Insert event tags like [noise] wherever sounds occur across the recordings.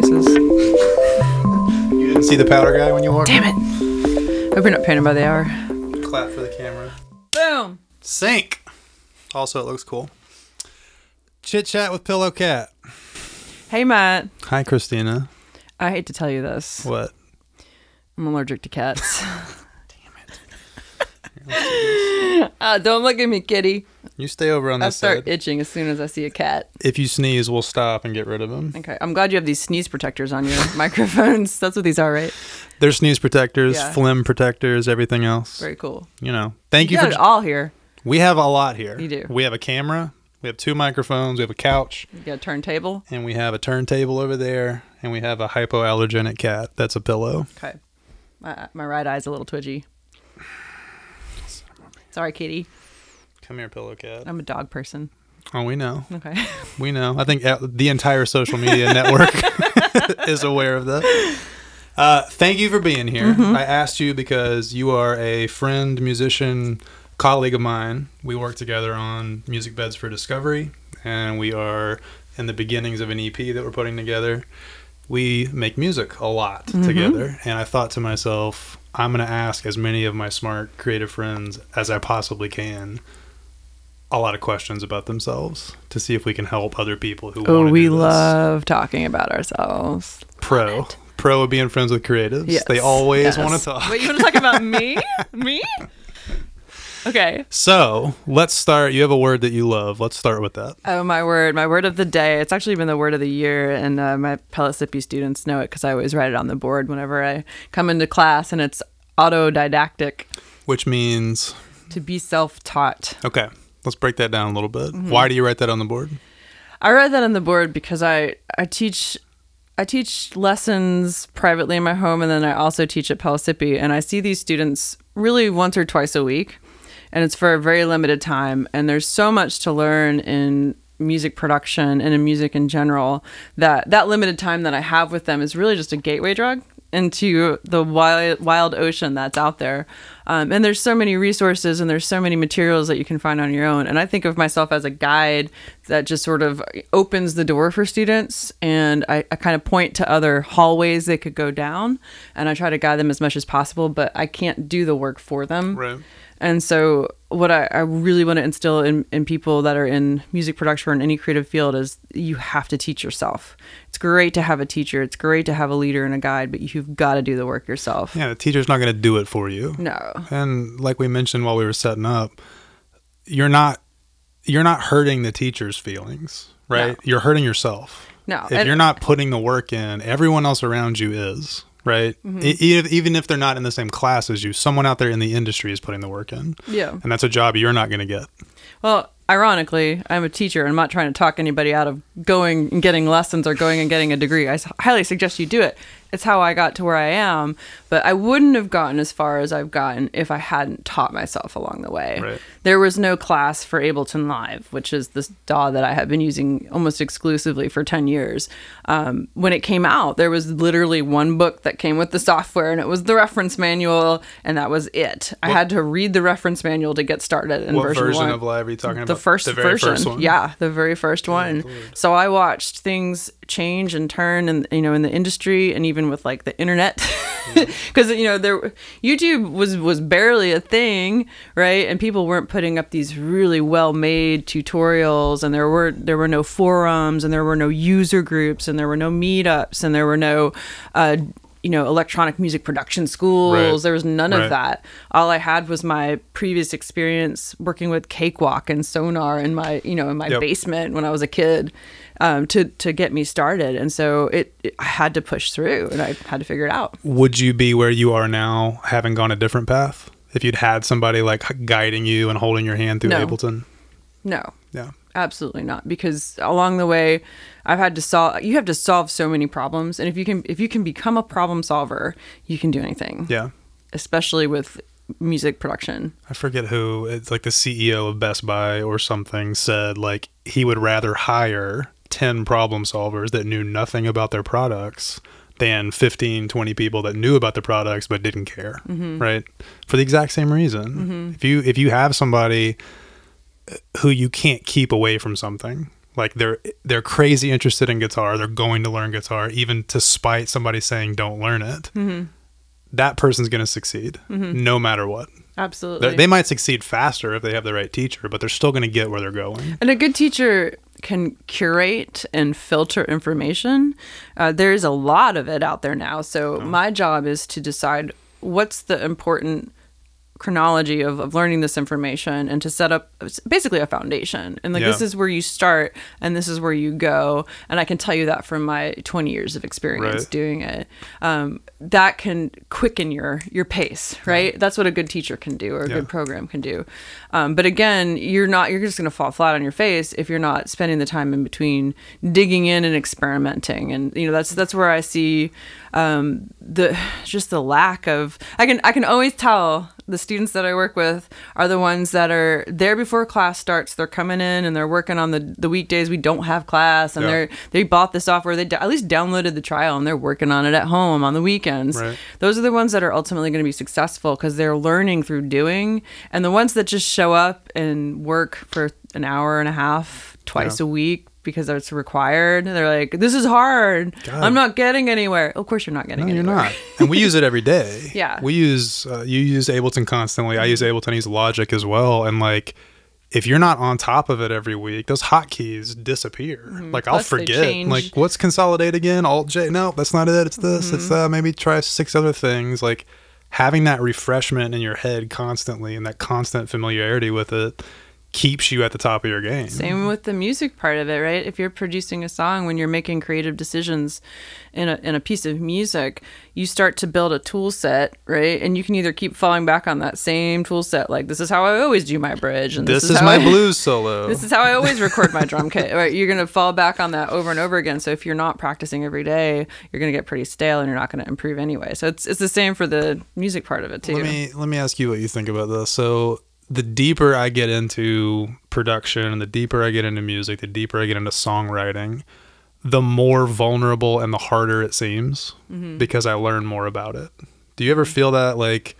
faces. You didn't see the powder guy when you walked. Damn it. Hope you're not painted by the hour. Clap for the camera. Boom. Sink. Also, it looks cool. Chit chat with Pillow Cat. Hey, Matt. Hi, Christina. I hate to tell you this. What? I'm allergic to cats. [laughs] Damn it. [laughs] Uh, don't look at me, kitty. You stay over on. I this start side. itching as soon as I see a cat. if you sneeze, we'll stop and get rid of them. Okay. I'm glad you have these sneeze protectors on your [laughs] microphones. That's what these are, right? They're sneeze protectors, Yeah. phlegm protectors, everything else. Very cool. You know. Thank you, You for. it all here. we have a lot here. You do. We have a camera. We have two microphones. We have a couch. You got a turntable. And we have a turntable over there. And we have a hypoallergenic cat. That's a pillow. Okay. My, my right eye's a little twitchy. Sorry, kitty. Come here, pillow cat. I'm a dog person. Oh, we know. Okay. [laughs] We know. I think uh, the entire social media network [laughs] [laughs] is aware of that. Uh, thank you for being here. Mm-hmm. I asked you because you are a friend, musician, colleague of mine. We work together on Music Beds for Discovery, and we are in the beginnings of an EP that we're putting together. We make music a lot Mm-hmm. together, and I thought to myself, I'm going to ask as many of my smart, creative friends as I possibly can a lot of questions about themselves to see if we can help other people who Oh, we do this. love talking about ourselves. pro pro of being friends with creatives. Yes. They always yes. want to talk. Wait, you want to talk about me? [laughs] me? Okay. So let's start. You have a word that you love. Let's start with that. Oh, my word. My word of the day. It's actually been the word of the year, and uh, my Pellissippi students know it because I always write it on the board whenever I come into class, and it's autodidactic, Which means to be self taught. okay. Let's break that down a little bit. Mm-hmm. Why do you write that on the board? I write that on the board because I I teach I teach lessons privately in my home, and then I also teach at Pellissippi, and I see these students really once or twice a week, and it's for a very limited time. And there's so much to learn in music production and in music in general that that limited time that I have with them is really just a gateway drug into the wild, wild ocean that's out there. Um, and there's so many resources and there's so many materials that you can find on your own. And I think of myself as a guide that just sort of opens the door for students. And I, I kind of point to other hallways they could go down. And I try to guide them as much as possible, but I can't do the work for them. Right. And so, what I, I really want to instill in, in people that are in music production or in any creative field is you have to teach yourself. It's great to have a teacher, it's great to have a leader and a guide, but you've got to do the work yourself. Yeah, the teacher's not going to do it for you. No. And like we mentioned while we were setting up, you're not you're not hurting the teacher's feelings, right? No. You're hurting yourself. No. If And- you're not putting the work in, everyone else around you is, right? Mm-hmm. E- even if they're not in the same class as you, someone out there in the industry is putting the work in. Yeah. And that's a job you're not going to get. Well, ironically, I'm a teacher and I'm not trying to talk anybody out of going and getting lessons or going and getting a degree. I highly suggest you do it. It's how I got to where I am, but I wouldn't have gotten as far as I've gotten if I hadn't taught myself along the way. Right. There was no class for Ableton Live, which is this DAW that I have been using almost exclusively for 10 years. Um, when it came out, there was literally one book that came with the software, and it was the reference manual, and that was it. I had to read the reference manual to get started in What version, version one of Live are you talking the about? first the very version. first one. Yeah, the very first one. So I watched things change and turn, and you know, in the industry, and even with like the internet, because [laughs] you know, there YouTube was was barely a thing, right? And people weren't putting up these really well made tutorials, and there were there were no forums, and there were no user groups, and there were no meetups, and there were no. Uh, you know, electronic music production schools. Right. There was none Right. of that. All I had was my previous experience working with Cakewalk and Sonar in my, you know, in my Yep. basement when I was a kid, um, to to get me started. And so it, it, I had to push through, and I had to figure it out. Would you be where you are now having gone a different path? If you'd had somebody like guiding you and holding your hand through No. Ableton? No, Yeah. absolutely not. Because along the way, I've had to solve. You have to solve so many problems, and if you can, if you can become a problem solver, you can do anything. Yeah. Especially with music production. I forget who it's like the CEO of Best Buy or something said like he would rather hire 10 problem solvers that knew nothing about their products than 15 20 people that knew about the products but didn't care mm-hmm. right? For the exact same reason. Mm-hmm. If you if you have somebody uh, who you can't keep away from something like they're they're crazy interested in guitar they're going to learn guitar even to spite somebody saying don't learn it Mm-hmm. that person's going to succeed mm-hmm. no matter what Absolutely. They're- they might succeed faster if they have the right teacher but they're still going to get where they're going And a good teacher can curate and filter information. Uh, there's a lot of it out there now. So my job is to decide what's the important chronology of, of learning this information and to set up basically a foundation. And like this is where you start and this is where you go. And i can tell you that from my 20 years of experience Right. doing it. Um, that can quicken your your pace right? That's what a good teacher can do or a Yeah. good program can do. Um, but again you're not you're just going to fall flat on your face if you're not spending the time in between digging in and experimenting. And you know that's that's where i see um, the [sighs] just the lack of i can i can always tell the students that i work with are the ones that are there before class starts they're coming in and they're working on the the weekdays we don't have class and Yeah. they're they bought the software they d- at least downloaded the trial and they're working on it at home on the weekends Right. those are the ones that are ultimately going to be successful because they're learning through doing and the ones that just show up and work for an hour and a half twice Yeah. a week because it's required they're like this is hard God. i'm not getting anywhere of course you're not getting no you're anywhere not and we use it every day [laughs] Yeah. we use uh, you use ableton constantly i use ableton I use logic as well and like if you're not on top of it every week, those hotkeys disappear. Like I'll Mm-hmm. Plus they forget. Like what's consolidate again? Alt J? No, that's not it. It's this. It's Mm-hmm. uh, maybe try six other things. Like having that refreshment in your head constantly and that constant familiarity with it keeps you at the top of your game. Same with the music part of it, right? If you're producing a song, when you're making creative decisions in a, in a piece of music, you start to build a tool set, right? And you can either keep falling back on that same tool set, like this is how I always do my bridge, and This, this, is, my I- [laughs] blues solo. This is how I always record my drum kit. Right? You're gonna fall back on that over and over again. So if you're not practicing every day, you're gonna get pretty stale, and you're not gonna improve anyway. So it's it's the same for the music part of it too. Let me let me ask you what you think about this. So the deeper I get into production and the deeper I get into music, the deeper I get into songwriting, the more vulnerable and the harder it seems Mm-hmm. because I learn more about it. Do you ever mm-hmm. feel that like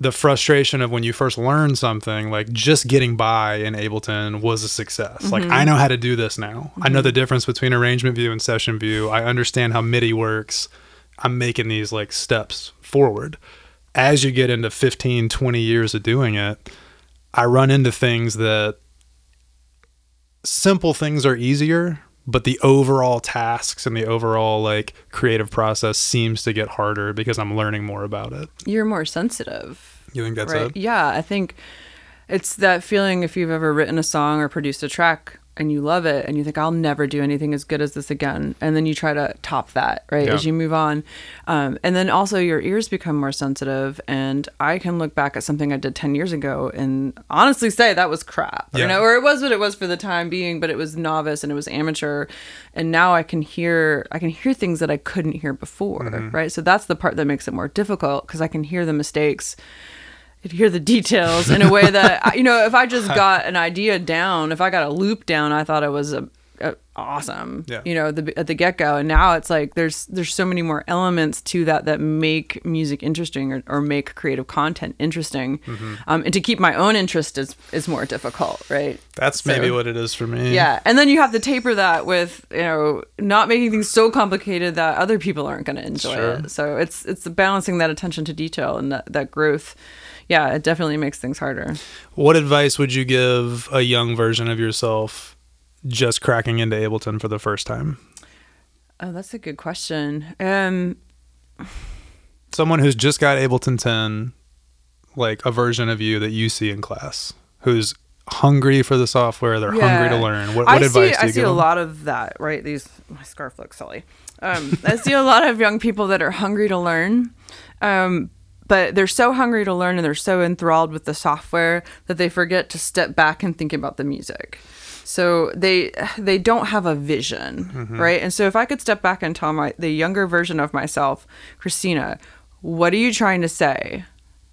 the frustration of when you first learn something, like just getting by in Ableton was a success. Like I mm-hmm. know how to do this now. I know the mm-hmm. difference between arrangement view and session view. I understand how MIDI works. I'm making these like steps forward. As you get into 15, 20 years of doing it, I run into things that simple things are easier, but the overall tasks and the overall like creative process seems to get harder because I'm learning more about it. You're more sensitive. You think that's right? it? Yeah, I think it's that feeling if you've ever written a song or produced a track and you love it and you think I'll never do anything as good as this again, and then you try to top that right Yeah. as you move on, um, and then also your ears become more sensitive. And I can look back at something I did ten years ago and honestly say that was crap, Yeah. you know, or it was what it was for the time being, but it was novice and it was amateur, and now I can hear I can hear things that I couldn't hear before, Mm-hmm. right? So that's the part that makes it more difficult because I can hear the mistakes could hear the details in a way that you know if i just [laughs] got an idea down if i got a loop down i thought it was a, a awesome Yeah. you know the, at the get-go and now it's like there's there's so many more elements to that that make music interesting or, or make creative content interesting Mm-hmm. um, and to keep my own interest is is more difficult right That's So- maybe what it is for me. yeah and then you have to taper that with you know not making things so complicated that other people aren't going to enjoy Sure. it so it's it's balancing that attention to detail and that, that growth yeah it definitely makes things harder What advice would you give a young version of yourself just cracking into Ableton for the first time? oh that's a good question um Someone who's just got Ableton 10, like a version of you that you see in class, who's hungry for the software, they're hungry to learn. What, what I advice see, I see a them? lot of that, right? These my scarf looks silly. Um, I see a lot of young people that are hungry to learn, um, but they're so hungry to learn and they're so enthralled with the software that they forget to step back and think about the music. So they they don't have a vision, Mm-hmm. right? And so if I could step back and tell my the younger version of myself, Christina, what are you trying to say?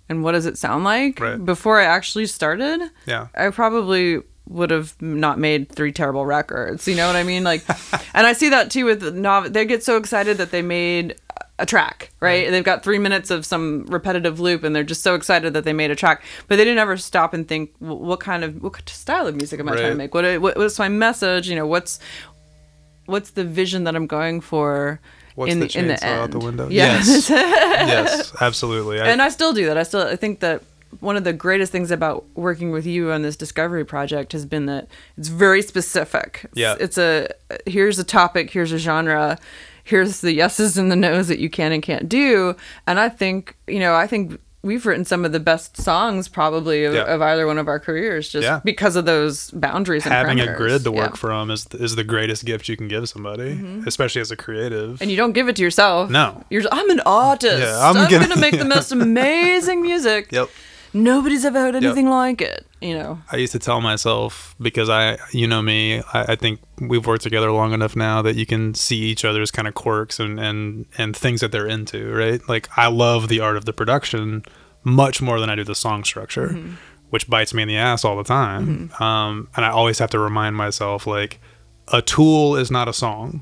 And what does it sound like? Right. Before I actually started, Yeah. I probably would have not made three terrible records. You know what I mean? Like, [laughs] and I see that too with nov. They get so excited that they made a track, right? They've got three minutes of some repetitive loop, and they're just so excited that they made a track. But they didn't ever stop and think, "Wh- what kind of what style of music am I trying to make? What, what what's my message? You know, what's what's the vision that I'm going for What's in the the, in the end? out the window? Yeah. Yes. [laughs] yes, absolutely. I- and I still do that. I still I think that one of the greatest things about working with you on this discovery project has been that it's very specific. It's, Yeah. it's a here's a topic, here's a genre, here's the yeses and the nos that you can and can't do. And I think you know I think we've written some of the best songs probably of, Yeah. of either one of our careers just Yeah. because of those boundaries and having a grid to work Yeah. Mm-hmm. from is is the greatest gift you can give somebody, especially as a creative. And you don't give it to yourself. No. You're I'm an artist. Yeah, I'm, I'm gonna, gonna- make the [laughs] most amazing music. Yep. Nobody's ever heard anything like it. You know. I used to tell myself because I, you know me, I, I think we've worked together long enough now that you can see each other's kind of quirks and, and, and things that they're into, right? Like I love the art of the production much more than I do the song structure, which bites me in the ass all the time. Um, and I always have to remind myself like a tool is not a song.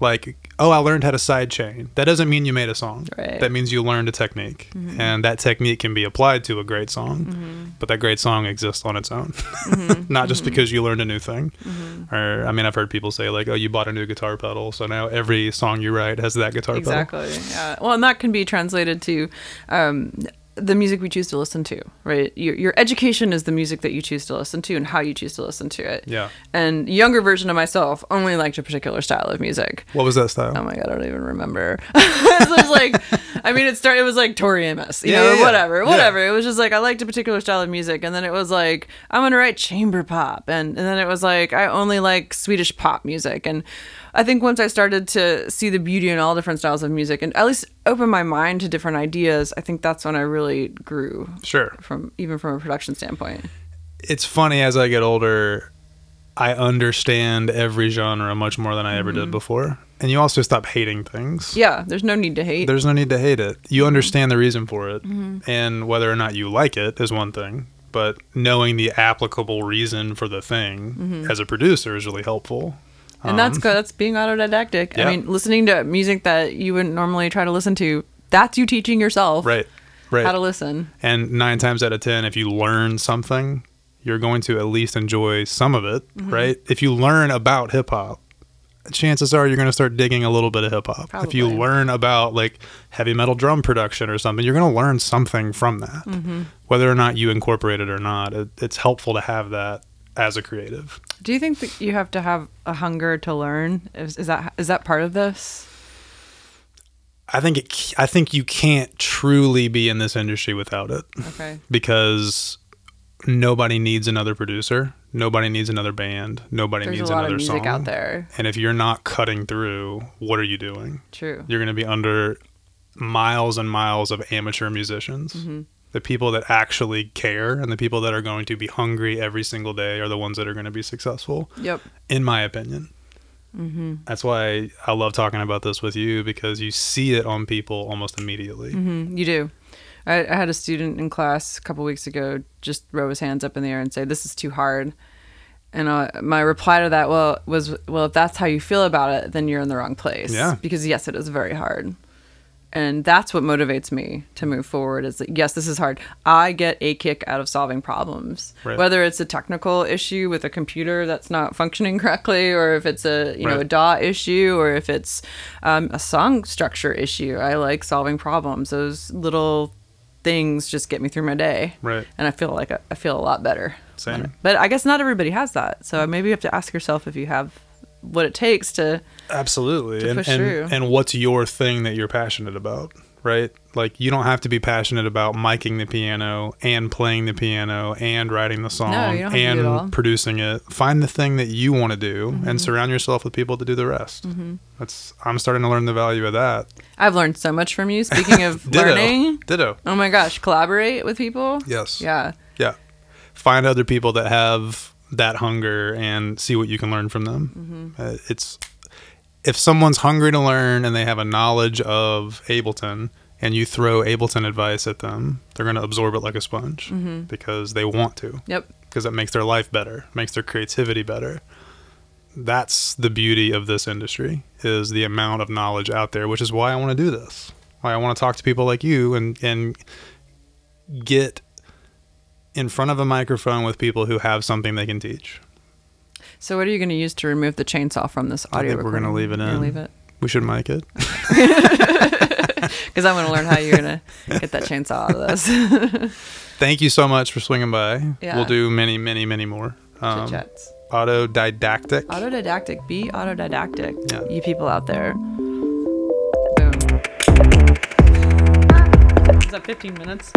Like, oh, I learned how to sidechain. That doesn't mean you made a song. Right. That means you learned a technique. Mm-hmm. And that technique can be applied to a great song. Mm-hmm. But that great song exists on its own. Mm-hmm. [laughs] not just because you learned a new thing. Or, I mean, I've heard people say, like, oh, you bought a new guitar pedal. So now every song you write has that guitar pedal. Exactly. Yeah. Well, and that can be translated to um, the music we choose to listen to, right? Your, your education is the music that you choose to listen to and how you choose to listen to it. Yeah. And younger version of myself only liked a particular style of music. What was that style? Oh my god, I don't even remember. [laughs] it was like, I mean, it started. It was like Tori Amos, you Yeah, know, yeah, whatever, Yeah. whatever. It was just like I liked a particular style of music, and then it was like I'm gonna write chamber pop, and and then it was like I only like Swedish pop music, and I think once I started to see the beauty in all different styles of music, and at least open my mind to different ideas, I think that's when I really grew Sure. from even from a production standpoint. It's funny as I get older, I understand every genre much more than I ever did mm-hmm. before. And you also stop hating things. Yeah, there's no need to hate. There's no need to hate it. You mm-hmm. understand the reason for it. Mm-hmm. And whether or not you like it is one thing. But knowing the applicable reason for the thing as a producer is really helpful. And that's good. That's being autodidactic. Yeah. I mean, listening to music that you wouldn't normally try to listen to, that's you teaching yourself Right. Right. how to listen. And nine times out of ten, if you learn something, you're going to at least enjoy some of it, Mm-hmm. right? If you learn about hip hop, chances are you're going to start digging a little bit of hip hop. If you learn about like heavy metal drum production or something, you're going to learn something from that. Mm-hmm. Whether or not you incorporate it or not, it, it's helpful to have that as a creative. Do you think that you have to have a hunger to learn? Is, is that is that part of this? I think it. I think you can't truly be in this industry without it. Okay. because nobody needs another producer, nobody needs another band, nobody There's needs a lot of another music song out there. And if you're not cutting through, what are you doing? True. You're going to be under miles and miles of amateur musicians. Mm-hmm. The people that actually care and the people that are going to be hungry every single day are the ones that are going to be successful, Yep. in my opinion. Mm-hmm. That's why I love talking about this with you because you see it on people almost immediately. Mm, You do. I, I had a student in class a couple weeks ago just throw his hands up in the air and say, "This is too hard." And uh, my reply to that, well, was, "Well, if that's how you feel about it, then you're in the wrong place." Yeah. Because yes, it is very hard, and that's what motivates me to move forward. Is that yes, this is hard. I get a kick out of solving problems, Right. whether it's a technical issue with a computer that's not functioning [laughs] correctly, or if it's a you know a Right. DAW issue, or if it's um, a song structure issue. I like solving problems. Those little things just get me through my day, Right. and I feel like I, I feel a lot better. Same. But I guess not everybody has that. So maybe you have to ask yourself if you have what it takes to. Absolutely. to and, push and, through. and what's your thing that you're passionate about, right? Like you don't have to be passionate about miking the piano and playing the piano and writing the song No, you don't have to do it and producing it. Find the thing that you want to do Mm-hmm. and surround yourself with people to do the rest. That's I'm starting to learn the value of that. I've learned so much from you. [laughs] Speaking of Ditto. learning, Ditto. oh my gosh, collaborate with people. Yes. Yeah. Yeah. Find other people that have that hunger and see what you can learn from them. Mm-hmm. Uh, it's if someone's hungry to learn and they have a knowledge of Ableton and you throw Ableton advice at them, they're going to absorb it like a sponge Mm-hmm. because they want to Yep. because it makes their life better, makes their creativity better. that's the beauty of this industry is the amount of knowledge out there, which is why I want to do this. Why I want to talk to people like you and and get in front of a microphone with people who have something they can teach. So what are you going to use to remove the chainsaw from this I audio? think we're gonna leave it in. Leave it We should mic it. because I want to learn how you're going to get that chainsaw out of this. [laughs] [laughs] Thank you so much for swinging by. Yeah. We'll do many, many, many more. Chit Um, chats. autodidactic. Autodidactic. Be autodidactic. Yeah. You people out there. Boom. Is that 15 minutes?